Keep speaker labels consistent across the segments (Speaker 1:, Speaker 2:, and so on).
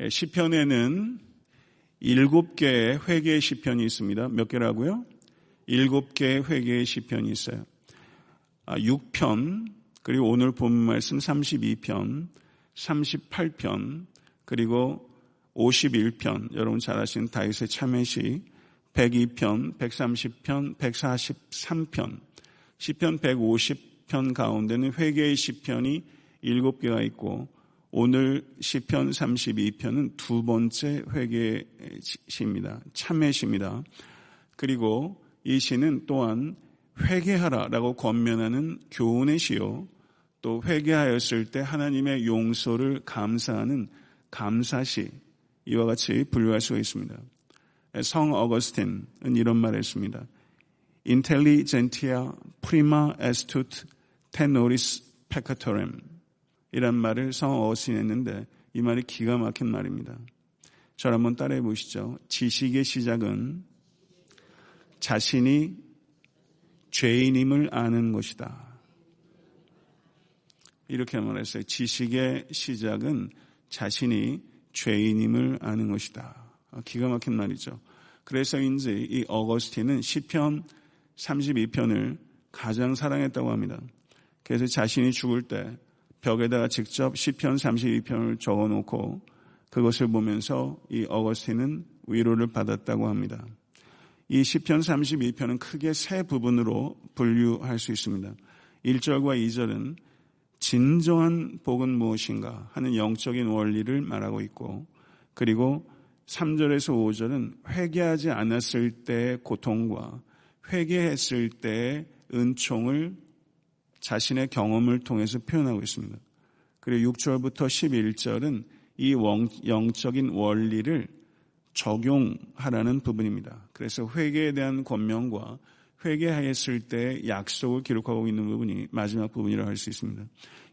Speaker 1: 예, 시편에는 일곱 개의 회개의 시편이 있습니다. 몇 개라고요? 일곱 개의 회개의 시편이 있어요. 6편, 아, 그리고 오늘 본 말씀 32편, 38편, 그리고 51편, 여러분 잘 아시는 다윗의 참회시, 102편, 130편, 143편, 시편 150편 가운데는 회개의 시편이 7개가 있고 오늘 시편 32편은 두 번째 회개의 시입니다. 참회 시입니다. 그리고 이 시는 또한 회개하라라고 권면하는 교훈의 시요. 또 회개하였을 때 하나님의 용서를 감사하는 감사시 이와 같이 분류할 수가 있습니다. 성 어거스틴은 이런 말을 했습니다. intelligentia prima estut tenoris peccatorem 이란 말을 성 어거스틴이 했는데 이 말이 기가 막힌 말입니다. 저를 한번 따라해 보시죠. 지식의 시작은 자신이 죄인임을 아는 것이다. 이렇게 말했어요. 지식의 시작은 자신이 죄인임을 아는 것이다. 아, 기가 막힌 말이죠. 그래서인지 이 어거스틴은 시편 32편을 가장 사랑했다고 합니다. 그래서 자신이 죽을 때 벽에다가 직접 시편 32편을 적어놓고 그것을 보면서 이 어거스틴은 위로를 받았다고 합니다. 이 시편 32편은 크게 세 부분으로 분류할 수 있습니다. 1절과 2절은 진정한 복은 무엇인가 하는 영적인 원리를 말하고 있고 그리고 3절에서 5절은 회개하지 않았을 때의 고통과 회개했을 때의 은총을 자신의 경험을 통해서 표현하고 있습니다. 그리고 6절부터 11절은 이 영적인 원리를 적용하라는 부분입니다. 그래서 회개에 대한 권명과 회개하였을 때 약속을 기록하고 있는 부분이 마지막 부분이라고 할 수 있습니다.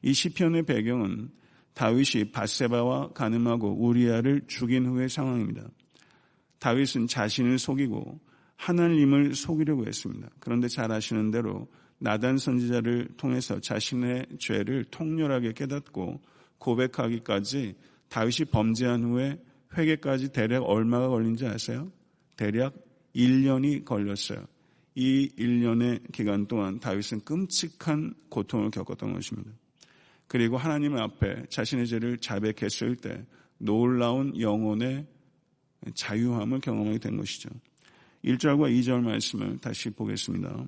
Speaker 1: 이 시편의 배경은 다윗이 바세바와 가늠하고 우리아를 죽인 후의 상황입니다. 다윗은 자신을 속이고 하나님을 속이려고 했습니다. 그런데 잘 아시는 대로 나단 선지자를 통해서 자신의 죄를 통렬하게 깨닫고 고백하기까지 다윗이 범죄한 후에 회개까지 대략 얼마가 걸린지 아세요? 대략 1년이 걸렸어요. 이 1년의 기간 동안 다윗은 끔찍한 고통을 겪었던 것입니다. 그리고 하나님 앞에 자신의 죄를 자백했을 때 놀라운 영혼의 자유함을 경험하게 된 것이죠. 1절과 2절 말씀을 다시 보겠습니다.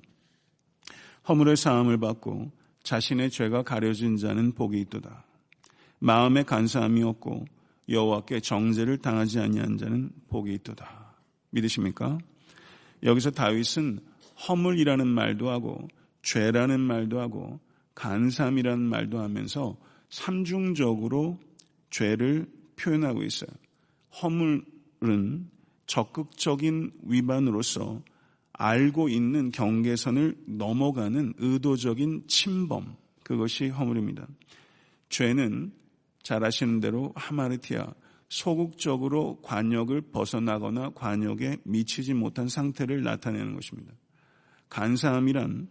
Speaker 1: 허물의 사함을 받고 자신의 죄가 가려진 자는 복이 있도다. 마음에 간사함이 없고 여호와께 정죄를 당하지 아니한 자는 복이 있도다. 믿으십니까? 여기서 다윗은 허물이라는 말도 하고 죄라는 말도 하고 간삼이라는 말도 하면서 삼중적으로 죄를 표현하고 있어요. 허물은 적극적인 위반으로서 알고 있는 경계선을 넘어가는 의도적인 침범, 그것이 허물입니다. 죄는 잘 아시는 대로 하마르티아, 소극적으로 관역을 벗어나거나 관역에 미치지 못한 상태를 나타내는 것입니다. 간사함이란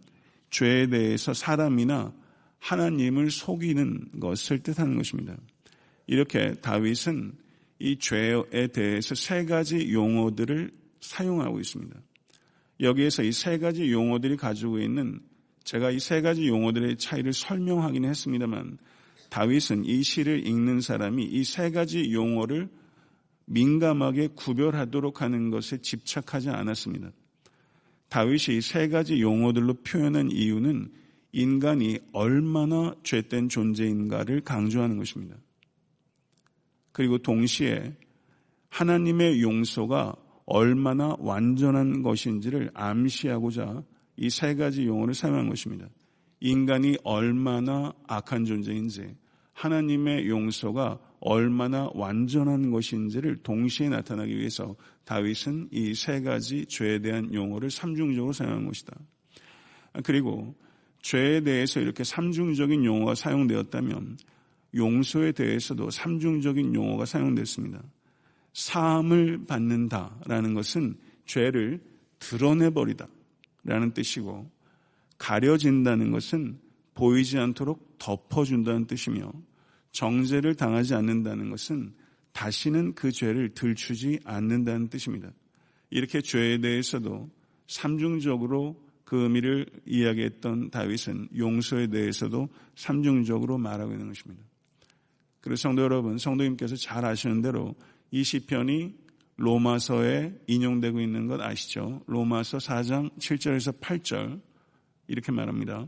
Speaker 1: 죄에 대해서 사람이나 하나님을 속이는 것을 뜻하는 것입니다. 이렇게 다윗은 이 죄에 대해서 세 가지 용어들을 사용하고 있습니다. 여기에서 이 세 가지 용어들이 가지고 있는 제가 이 세 가지 용어들의 차이를 설명하긴 했습니다만 다윗은 이 시를 읽는 사람이 이 세 가지 용어를 민감하게 구별하도록 하는 것에 집착하지 않았습니다. 다윗이 세 가지 용어들로 표현한 이유는 인간이 얼마나 죄된 존재인가를 강조하는 것입니다. 그리고 동시에 하나님의 용서가 얼마나 완전한 것인지를 암시하고자 이 세 가지 용어를 사용한 것입니다. 인간이 얼마나 악한 존재인지 하나님의 용서가 얼마나 완전한 것인지를 동시에 나타나기 위해서 다윗은 이 세 가지 죄에 대한 용어를 삼중적으로 사용한 것이다. 그리고 죄에 대해서 이렇게 삼중적인 용어가 사용되었다면 용서에 대해서도 삼중적인 용어가 사용됐습니다. 사함을 받는다라는 것은 죄를 드러내버리다 라는 뜻이고 가려진다는 것은 보이지 않도록 덮어준다는 뜻이며 정죄를 당하지 않는다는 것은 다시는 그 죄를 들추지 않는다는 뜻입니다. 이렇게 죄에 대해서도 삼중적으로 그 의미를 이야기했던 다윗은 용서에 대해서도 삼중적으로 말하고 있는 것입니다. 그리고 성도 여러분, 성도님께서 잘 아시는 대로 이 시편이 로마서에 인용되고 있는 것 아시죠? 로마서 4장 7절에서 8절 이렇게 말합니다.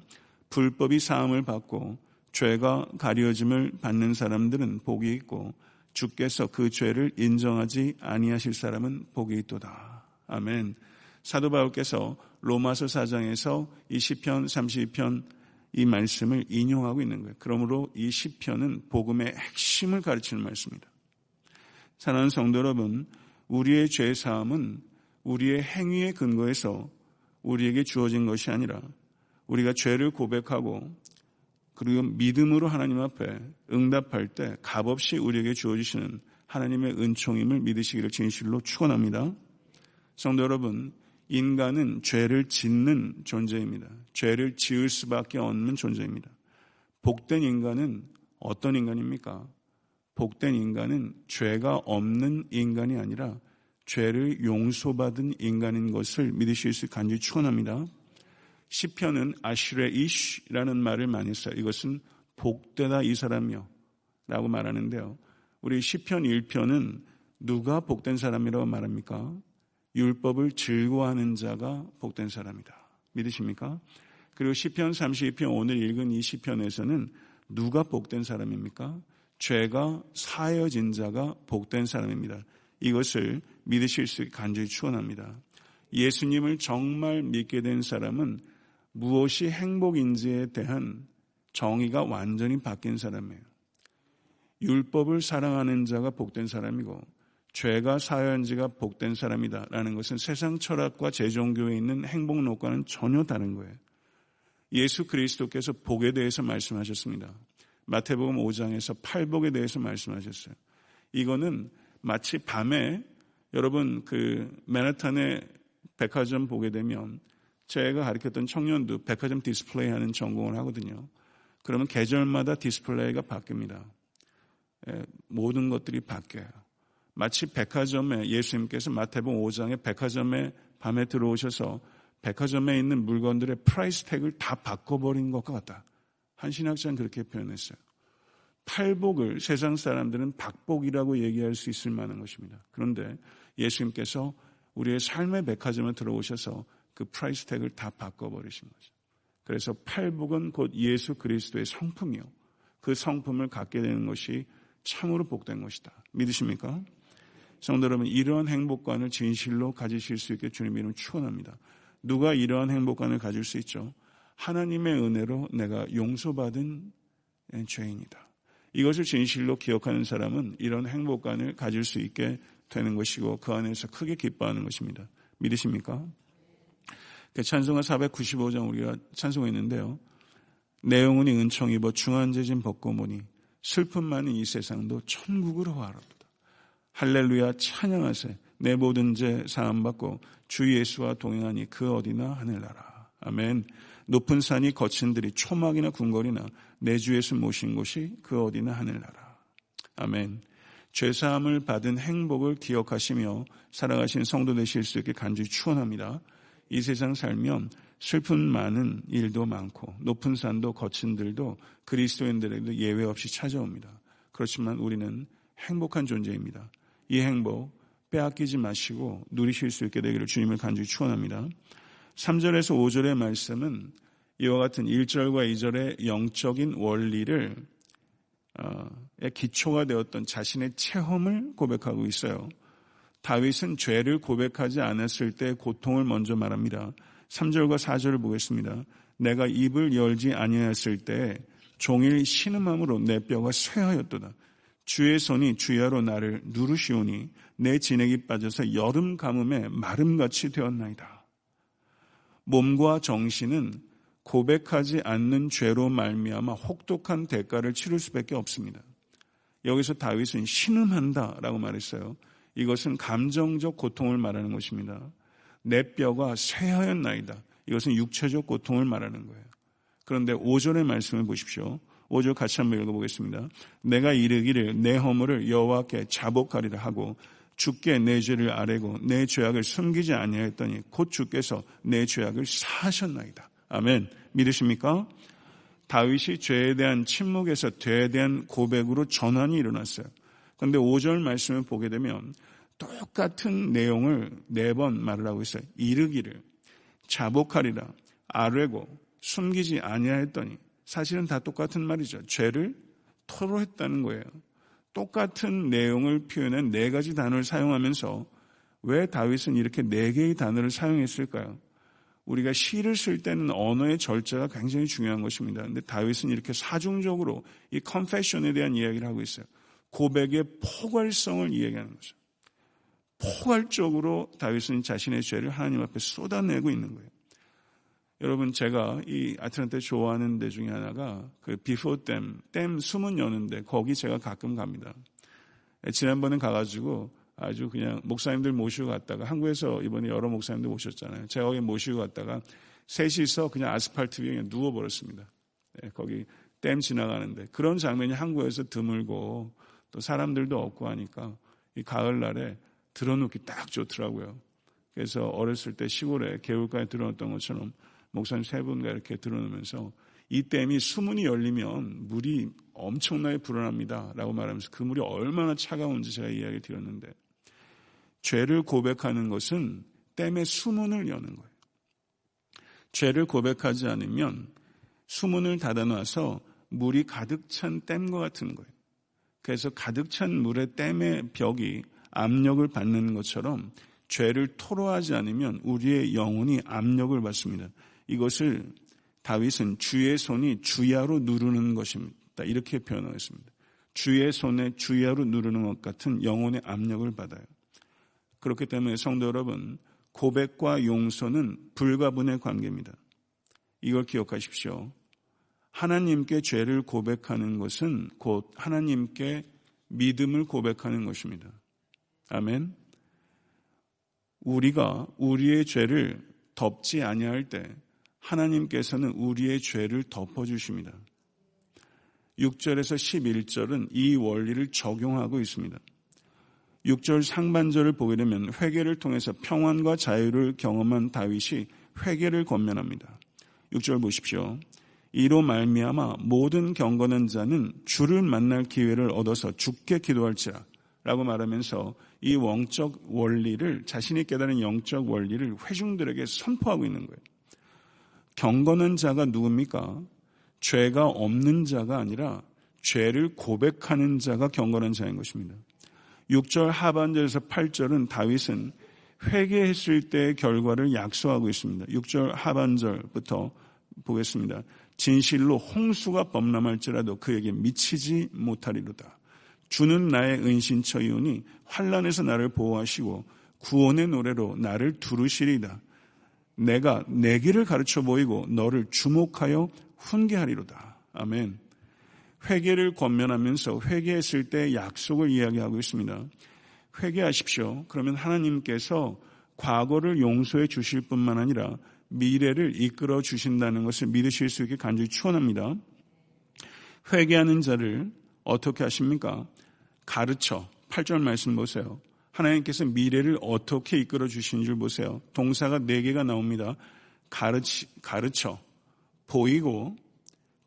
Speaker 1: 불법이 사함을 받고 죄가 가려짐을 받는 사람들은 복이 있고 주께서 그 죄를 인정하지 아니하실 사람은 복이 있도다. 아멘. 사도 바울께서 로마서 4장에서 이 시편 32편 이 말씀을 인용하고 있는 거예요. 그러므로 이 시편은 복음의 핵심을 가르치는 말씀입니다. 사랑하는 성도 여러분, 우리의 죄 사함은 우리의 행위에 근거해서 우리에게 주어진 것이 아니라 우리가 죄를 고백하고 그리고 믿음으로 하나님 앞에 응답할 때 값없이 우리에게 주어지시는 하나님의 은총임을 믿으시기를 진실로 축원합니다. 성도 여러분, 인간은 죄를 짓는 존재입니다. 죄를 지을 수밖에 없는 존재입니다. 복된 인간은 어떤 인간입니까? 복된 인간은 죄가 없는 인간이 아니라 죄를 용서받은 인간인 것을 믿으실 수 간절히 축원합니다. 시편은 아시레이시라는 말을 많이 써요. 이것은 복되다 이 사람이요 라고 말하는데요. 우리 시편 1편은 누가 복된 사람이라고 말합니까? 율법을 즐거워하는 자가 복된 사람이다. 믿으십니까? 그리고 시편 32편 오늘 읽은 이 시편에서는 누가 복된 사람입니까? 죄가 사여진 자가 복된 사람입니다. 이것을 믿으실 수 간절히 축원합니다. 예수님을 정말 믿게 된 사람은 무엇이 행복인지에 대한 정의가 완전히 바뀐 사람이에요. 율법을 사랑하는 자가 복된 사람이고 죄가 사연지가 복된 사람이다라는 것은 세상 철학과 제종교에 있는 행복론과는 전혀 다른 거예요. 예수 그리스도께서 복에 대해서 말씀하셨습니다. 마태복음 5장에서 팔복에 대해서 말씀하셨어요. 이거는 마치 밤에 여러분 그 맨하탄의 백화점 보게 되면 제가 가르쳤던 청년도 백화점 디스플레이 하는 전공을 하거든요. 그러면 계절마다 디스플레이가 바뀝니다. 예, 모든 것들이 바뀌어요. 마치 백화점에 예수님께서 마태복음 5장에 백화점에 밤에 들어오셔서 백화점에 있는 물건들의 price tag을 다 바꿔버린 것과 같다. 한 신학자는 그렇게 표현했어요. 팔복을 세상 사람들은 박복이라고 얘기할 수 있을 만한 것입니다. 그런데 예수님께서 우리의 삶의 백화점에 들어오셔서 그 price tag을 다 바꿔버리신 거죠. 그래서 팔복은 곧 예수 그리스도의 성품이요. 그 성품을 갖게 되는 것이 참으로 복된 것이다. 믿으십니까? 성도 여러분, 이러한 행복관을 진실로 가지실 수 있게 주님 이름 축원합니다. 누가 이러한 행복관을 가질 수 있죠? 하나님의 은혜로 내가 용서받은 죄인이다. 이것을 진실로 기억하는 사람은 이런 행복관을 가질 수 있게 되는 것이고 그 안에서 크게 기뻐하는 것입니다. 믿으십니까? 그 찬송가 495장 우리가 찬송했는데요. 내용은 은총 입어 중한 재진 벗고 보니 슬픔 많은 이 세상도 천국으로 와로다. 할렐루야 찬양하세. 내 모든 죄 사함받고 주 예수와 동행하니 그 어디나 하늘나라. 아멘. 높은 산이 거친 들이 초막이나 궁궐이나 내주 예수 모신 곳이 그 어디나 하늘나라. 아멘. 죄사함을 받은 행복을 기억하시며 살아가신 성도 되실 수 있게 간절히 추원합니다. 이 세상 살면 슬픈 많은 일도 많고 높은 산도 거친 들도 그리스도인들에게도 예외 없이 찾아옵니다. 그렇지만 우리는 행복한 존재입니다. 이 행복 빼앗기지 마시고 누리실 수 있게 되기를 주님을 간절히 축원합니다. 3절에서 5절의 말씀은 이와 같은 1절과 2절의 영적인 원리를 어, 기초가 되었던 자신의 체험을 고백하고 있어요. 다윗은 죄를 고백하지 않았을 때 고통을 먼저 말합니다. 3절과 4절을 보겠습니다. 내가 입을 열지 아니하였을 때 종일 신음함으로 내 뼈가 쇠하였도다. 주의 손이 주야로 나를 누르시오니 내 진액이 빠져서 여름 가뭄에 마름같이 되었나이다. 몸과 정신은 고백하지 않는 죄로 말미암아 혹독한 대가를 치를 수밖에 없습니다. 여기서 다윗은 신음한다라고 말했어요. 이것은 감정적 고통을 말하는 것입니다. 내 뼈가 쇠하였나이다. 이것은 육체적 고통을 말하는 거예요. 그런데 5절의 말씀을 보십시오. 5절 같이 한번 읽어보겠습니다. 내가 이르기를 내 허물을 여호와께 자복하리라 하고 주께 내 죄를 아뢰고 내 죄악을 숨기지 아니하였더니 곧 주께서 내 죄악을 사하셨나이다. 아멘. 믿으십니까? 다윗이 죄에 대한 침묵에서 죄에 대한 고백으로 전환이 일어났어요. 그런데 5절 말씀을 보게 되면 똑같은 내용을 네 번 말을 하고 있어요. 이르기를 자복하리라 아뢰고 숨기지 아니하였더니 사실은 다 똑같은 말이죠. 죄를 토로했다는 거예요. 똑같은 내용을 표현한 네 가지 단어를 사용하면서 왜 다윗은 이렇게 네 개의 단어를 사용했을까요? 우리가 시를 쓸 때는 언어의 절차가 굉장히 중요한 것입니다. 근데 다윗은 이렇게 사중적으로 이 confession에 대한 이야기를 하고 있어요. 고백의 포괄성을 이야기하는 거죠. 포괄적으로 다윗은 자신의 죄를 하나님 앞에 쏟아내고 있는 거예요. 여러분 제가 이 아틀란타 좋아하는 데 중에 하나가 그 Buford Dam, 댐 수문 여는데 거기 제가 가끔 갑니다. 지난번에 가가지고 아주 그냥 목사님들 모시고 갔다가 한국에서 이번에 여러 목사님들 모셨잖아요. 제가 거기 모시고 갔다가 셋이서 그냥 아스팔트 위에 누워버렸습니다. 네, 거기 댐 지나가는데 그런 장면이 한국에서 드물고 또 사람들도 없고 하니까 이 가을날에 들어놓기 딱 좋더라고요. 그래서 어렸을 때 시골에 개울가에 들어놓던 것처럼 목사님 세 분과 이렇게 들어놓으면서 이 댐이 수문이 열리면 물이 엄청나게 불어납니다. 라고 말하면서 그 물이 얼마나 차가운지 제가 이야기 드렸는데 죄를 고백하는 것은 댐의 수문을 여는 거예요. 죄를 고백하지 않으면 수문을 닫아놔서 물이 가득 찬 댐과 같은 거예요. 그래서 가득 찬 물의 댐의 벽이 압력을 받는 것처럼 죄를 토로하지 않으면 우리의 영혼이 압력을 받습니다. 이것을 다윗은 주의 손이 주야로 누르는 것입니다. 이렇게 표현하겠습니다. 주의 손에 주야로 누르는 것 같은 영혼의 압력을 받아요. 그렇기 때문에 성도 여러분, 고백과 용서는 불가분의 관계입니다. 이걸 기억하십시오. 하나님께 죄를 고백하는 것은 곧 하나님께 믿음을 고백하는 것입니다. 아멘. 우리가 우리의 죄를 덮지 아니할 때 하나님께서는 우리의 죄를 덮어주십니다. 6절에서 11절은 이 원리를 적용하고 있습니다. 6절 상반절을 보게 되면 회개를 통해서 평안과 자유를 경험한 다윗이 회개를 권면합니다. 6절 보십시오. 이로 말미암아 모든 경건한 자는 주를 만날 기회를 얻어서 죽게 기도할지라 라고 말하면서 이 영적 원리를 자신이 깨달은 영적 원리를 회중들에게 선포하고 있는 거예요. 경건한 자가 누굽니까? 죄가 없는 자가 아니라 죄를 고백하는 자가 경건한 자인 것입니다. 6절 하반절에서 8절은 다윗은 회개했을 때의 결과를 약속하고 있습니다. 6절 하반절부터 보겠습니다. 진실로 홍수가 범람할지라도 그에게 미치지 못하리로다. 주는 나의 은신처이오니 환란에서 나를 보호하시고 구원의 노래로 나를 두르시리다. 내가 내 길을 가르쳐 보이고 너를 주목하여 훈계하리로다. 아멘. 회개를 권면하면서 회개했을 때 약속을 이야기하고 있습니다. 회개하십시오. 그러면 하나님께서 과거를 용서해 주실 뿐만 아니라 미래를 이끌어 주신다는 것을 믿으실 수 있게 간절히 추원합니다. 회개하는 자를 어떻게 하십니까? 가르쳐. 8절 말씀 보세요. 하나님께서 미래를 어떻게 이끌어 주시는 줄 보세요. 동사가 4개가 나옵니다. 가르치, 가르쳐, 보이고,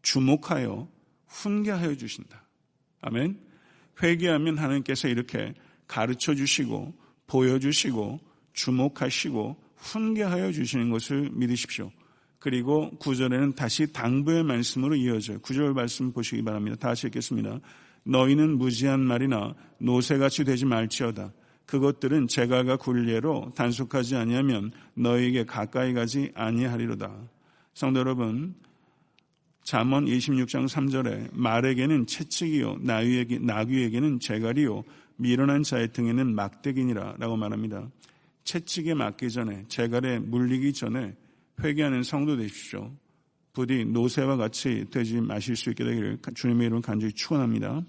Speaker 1: 주목하여, 훈계하여 주신다. 아멘. 회개하면 하나님께서 이렇게 가르쳐 주시고, 보여주시고, 주목하시고, 훈계하여 주시는 것을 믿으십시오. 그리고 구절에는 다시 당부의 말씀으로 이어져요. 구절 말씀 보시기 바랍니다. 다시 읽겠습니다. 너희는 무지한 말이나 노새같이 되지 말지어다. 그것들은 제갈과 굴례로 단속하지 아니하면 너희에게 가까이 가지 아니하리로다. 성도 여러분, 잠언 26장 3절에 말에게는 채찍이요 나귀에게, 나귀에게는 제갈이요 미련한 자의 등에는 막대기니라 라고 말합니다. 채찍에 맞기 전에 제갈에 물리기 전에 회개하는 성도 되십시오. 부디 노새와 같이 되지 마실 수 있게 되기를 주님의 이름으로 간절히 축원합니다.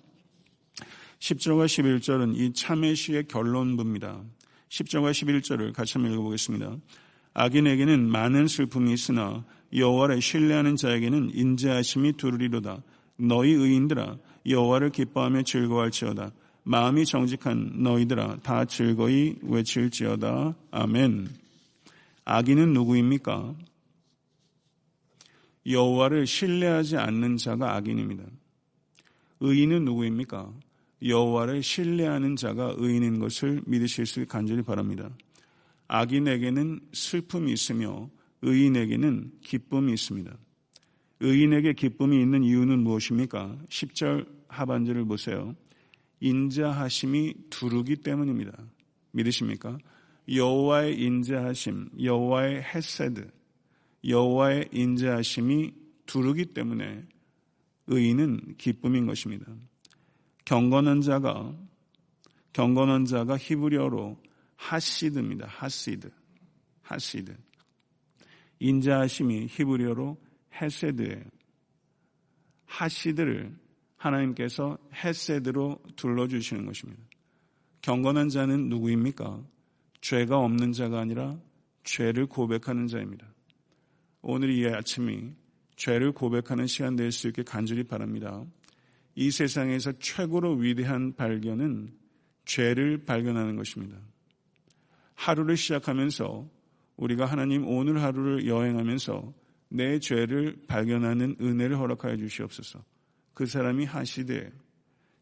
Speaker 1: 10절과 11절은 이 참회시의 결론부입니다. 10절과 11절을 같이 한번 읽어보겠습니다. 악인에게는 많은 슬픔이 있으나 여호와를 신뢰하는 자에게는 인자하심이 두르리로다. 너희 의인들아 여호와를 기뻐하며 즐거워할지어다. 마음이 정직한 너희들아 다 즐거이 외칠지어다. 아멘. 악인은 누구입니까? 여호와를 신뢰하지 않는 자가 악인입니다. 의인은 누구입니까? 여호와를 신뢰하는 자가 의인인 것을 믿으실 수 간절히 바랍니다. 악인에게는 슬픔이 있으며 의인에게는 기쁨이 있습니다. 의인에게 기쁨이 있는 이유는 무엇입니까? 10절 하반절을 보세요. 인자하심이 두르기 때문입니다. 믿으십니까? 여호와의 인자하심, 여호와의 헤세드, 여호와의 인자하심이 두르기 때문에 의인은 기쁨인 것입니다. 경건한 자가 경건한 자가 히브리어로 하시드입니다. 하시드. 하시드. 인자하심이 히브리어로 헤세드예요. 하시드를 하나님께서 헤세드로 둘러주시는 것입니다. 경건한 자는 누구입니까? 죄가 없는 자가 아니라 죄를 고백하는 자입니다. 오늘 이 아침이 죄를 고백하는 시간 될 수 있게 간절히 바랍니다. 이 세상에서 최고로 위대한 발견은 죄를 발견하는 것입니다. 하루를 시작하면서 우리가 하나님 오늘 하루를 여행하면서 내 죄를 발견하는 은혜를 허락하여 주시옵소서. 그 사람이 하시되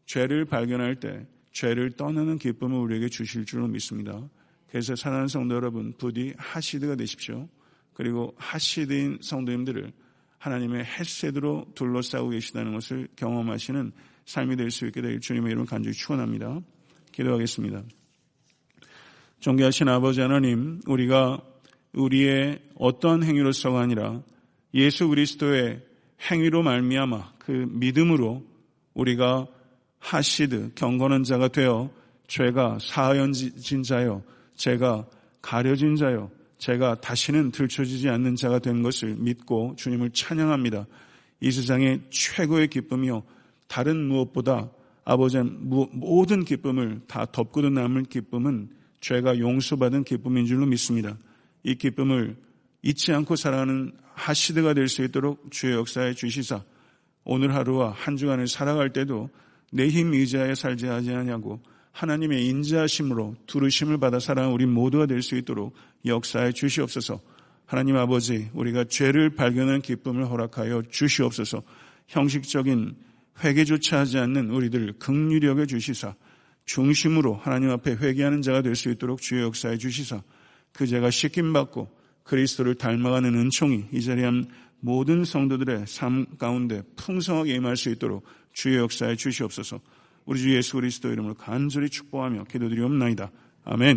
Speaker 1: 죄를 발견할 때 죄를 떠나는 기쁨을 우리에게 주실 줄로 믿습니다. 그래서 사랑하는 성도 여러분 부디 하시드가 되십시오. 그리고 하시드인 성도님들을 하나님의 햇세드로 둘러싸고 계시다는 것을 경험하시는 삶이 될 수 있게 될 주님의 이름 간절히 축원합니다. 기도하겠습니다. 존귀하신 아버지 하나님, 우리가 우리의 어떤 행위로서가 아니라 예수 그리스도의 행위로 말미암아 그 믿음으로 우리가 하시드 경건한 자가 되어 죄가 사하연진 자요, 제가 가려진 자요, 제가 다시는 들춰지지 않는 자가 된 것을 믿고 주님을 찬양합니다. 이 세상의 최고의 기쁨이요. 다른 무엇보다 아버지의 모든 기쁨을 다 덮고도 남을 기쁨은 죄가 용서받은 기쁨인 줄로 믿습니다. 이 기쁨을 잊지 않고 살아가는 하시드가 될 수 있도록 주의 역사에 주시사 오늘 하루와 한 주간을 살아갈 때도 내 힘 의지하에 살지 않냐고 하나님의 인자하심으로 두르심을 받아 살아가는 우리 모두가 될 수 있도록 역사에 주시옵소서. 하나님 아버지, 우리가 죄를 발견한 기쁨을 허락하여 주시옵소서. 형식적인 회개조차 하지 않는 우리들 여겨 주시사 중심으로 하나님 앞에 회개하는 자가 될 수 있도록 주의 역사에 주시사 그 죄가 씻김 받고 그리스도를 닮아가는 은총이 이 자리에 한 모든 성도들의 삶 가운데 풍성하게 임할 수 있도록 주의 역사에 주시옵소서. 우리 주 예수 그리스도 이름으로 간절히 축복하며 기도드리옵나이다. 아멘.